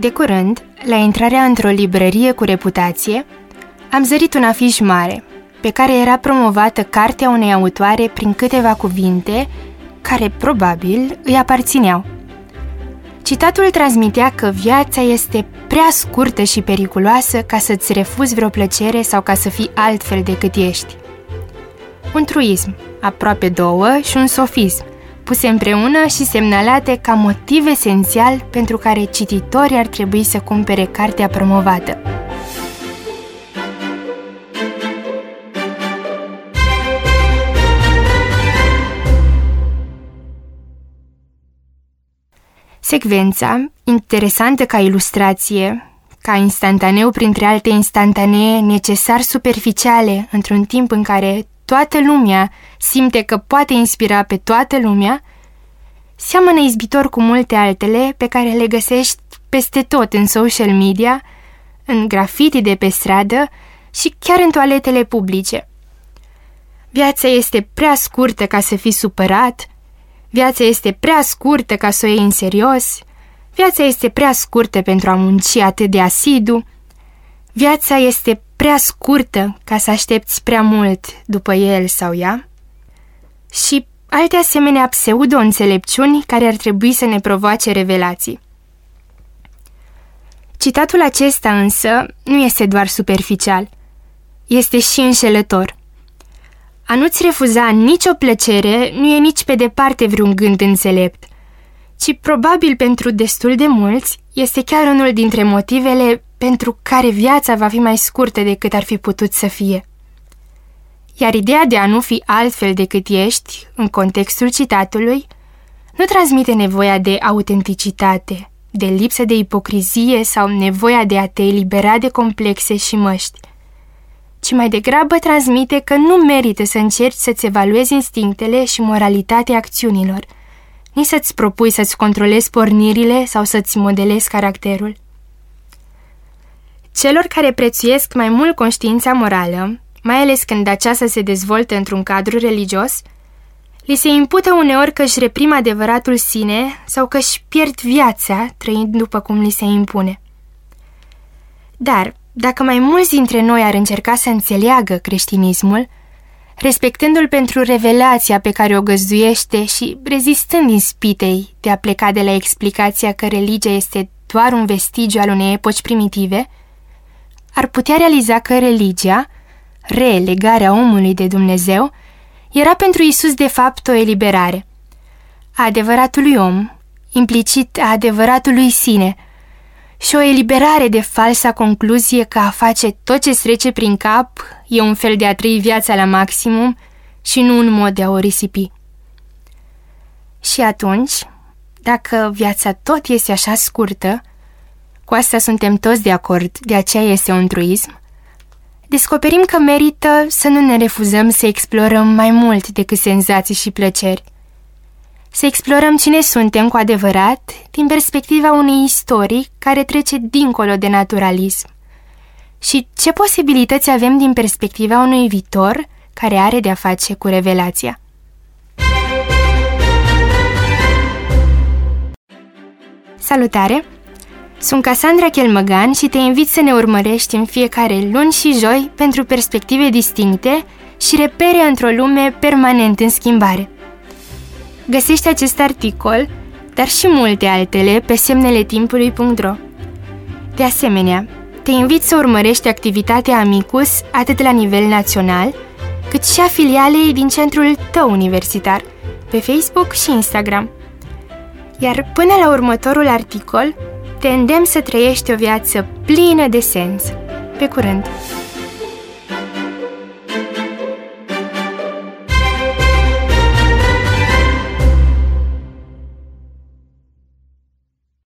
De curând, la intrarea într-o librărie cu reputație, am zărit un afiș mare, pe care era promovată cartea unei autoare prin câteva cuvinte care, probabil, îi aparțineau. Citatul transmitea că viața este prea scurtă și periculoasă ca să-ți refuzi vreo plăcere sau ca să fii altfel decât ești. Un truism, aproape două, și un sofism, puse împreună și semnalate ca motiv esențial pentru care cititorii ar trebui să cumpere cartea promovată. Secvența, interesantă ca ilustrație, ca instantaneu printre alte instantanee necesar superficiale într-un timp în care toată lumea simte că poate inspira pe toată lumea, seamănă izbitor cu multe altele pe care le găsești peste tot în social media, în grafiti de pe stradă și chiar în toaletele publice. Viața este prea scurtă ca să fii supărat, viața este prea scurtă ca să o iei în serios, viața este prea scurtă pentru a munci atât de asidu, viața este prea scurtă ca să aștepți prea mult după el sau ea și alte asemenea pseudo-înțelepciuni care ar trebui să ne provoace revelații. Citatul acesta însă nu este doar superficial, este și înșelător. A nu-ți refuza nicio plăcere nu e nici pe departe vreun gând înțelept, ci probabil pentru destul de mulți este chiar unul dintre motivele pentru care viața va fi mai scurtă decât ar fi putut să fie. Iar ideea de a nu fi altfel decât ești, în contextul citatului, nu transmite nevoia de autenticitate, de lipsă de ipocrizie sau nevoia de a te elibera de complexe și măști, ci mai degrabă transmite că nu merită să încerci să-ți evaluezi instinctele și moralitatea acțiunilor, nici să-ți propui să-ți controlezi pornirile sau să-ți modelezi caracterul. Celor care prețuiesc mai mult conștiința morală, mai ales când aceasta se dezvoltă într-un cadru religios, li se impută uneori că își reprimă adevăratul sine sau că își pierd viața trăind după cum li se impune. Dar, dacă mai mulți dintre noi ar încerca să înțeleagă creștinismul, respectându-l pentru revelația pe care o găzduiește și rezistând ispitei de a pleca de la explicația că religia este doar un vestigiu al unei epoci primitive, ar putea realiza că religia, relegarea omului de Dumnezeu, era pentru Isus de fapt o eliberare. A adevăratului om, implicit a adevăratului sine, și o eliberare de falsa concluzie că a face tot ce trece prin cap e un fel de a trăi viața la maximum și nu un mod de a o risipi. Și atunci, dacă viața tot este așa scurtă, cu asta suntem toți de acord, de aceea este un truism. Descoperim că merită să nu ne refuzăm să explorăm mai mult decât senzații și plăceri. Să explorăm cine suntem cu adevărat din perspectiva unei istorii care trece dincolo de naturalism. Și ce posibilități avem din perspectiva unui viitor care are de-a face cu revelația. Salutare! Sunt Cassandra Chelmăgan și te invit să ne urmărești în fiecare luni și joi pentru perspective distincte și repere într-o lume permanent în schimbare. Găsești acest articol, dar și multe altele pe semnele timpului.ro. De asemenea, te invit să urmărești activitatea Amicus atât la nivel național, cât și a filialei din centrul tău universitar, pe Facebook și Instagram. Iar până la următorul articol, te îndemn să trăiești o viață plină de sens. Pe curând!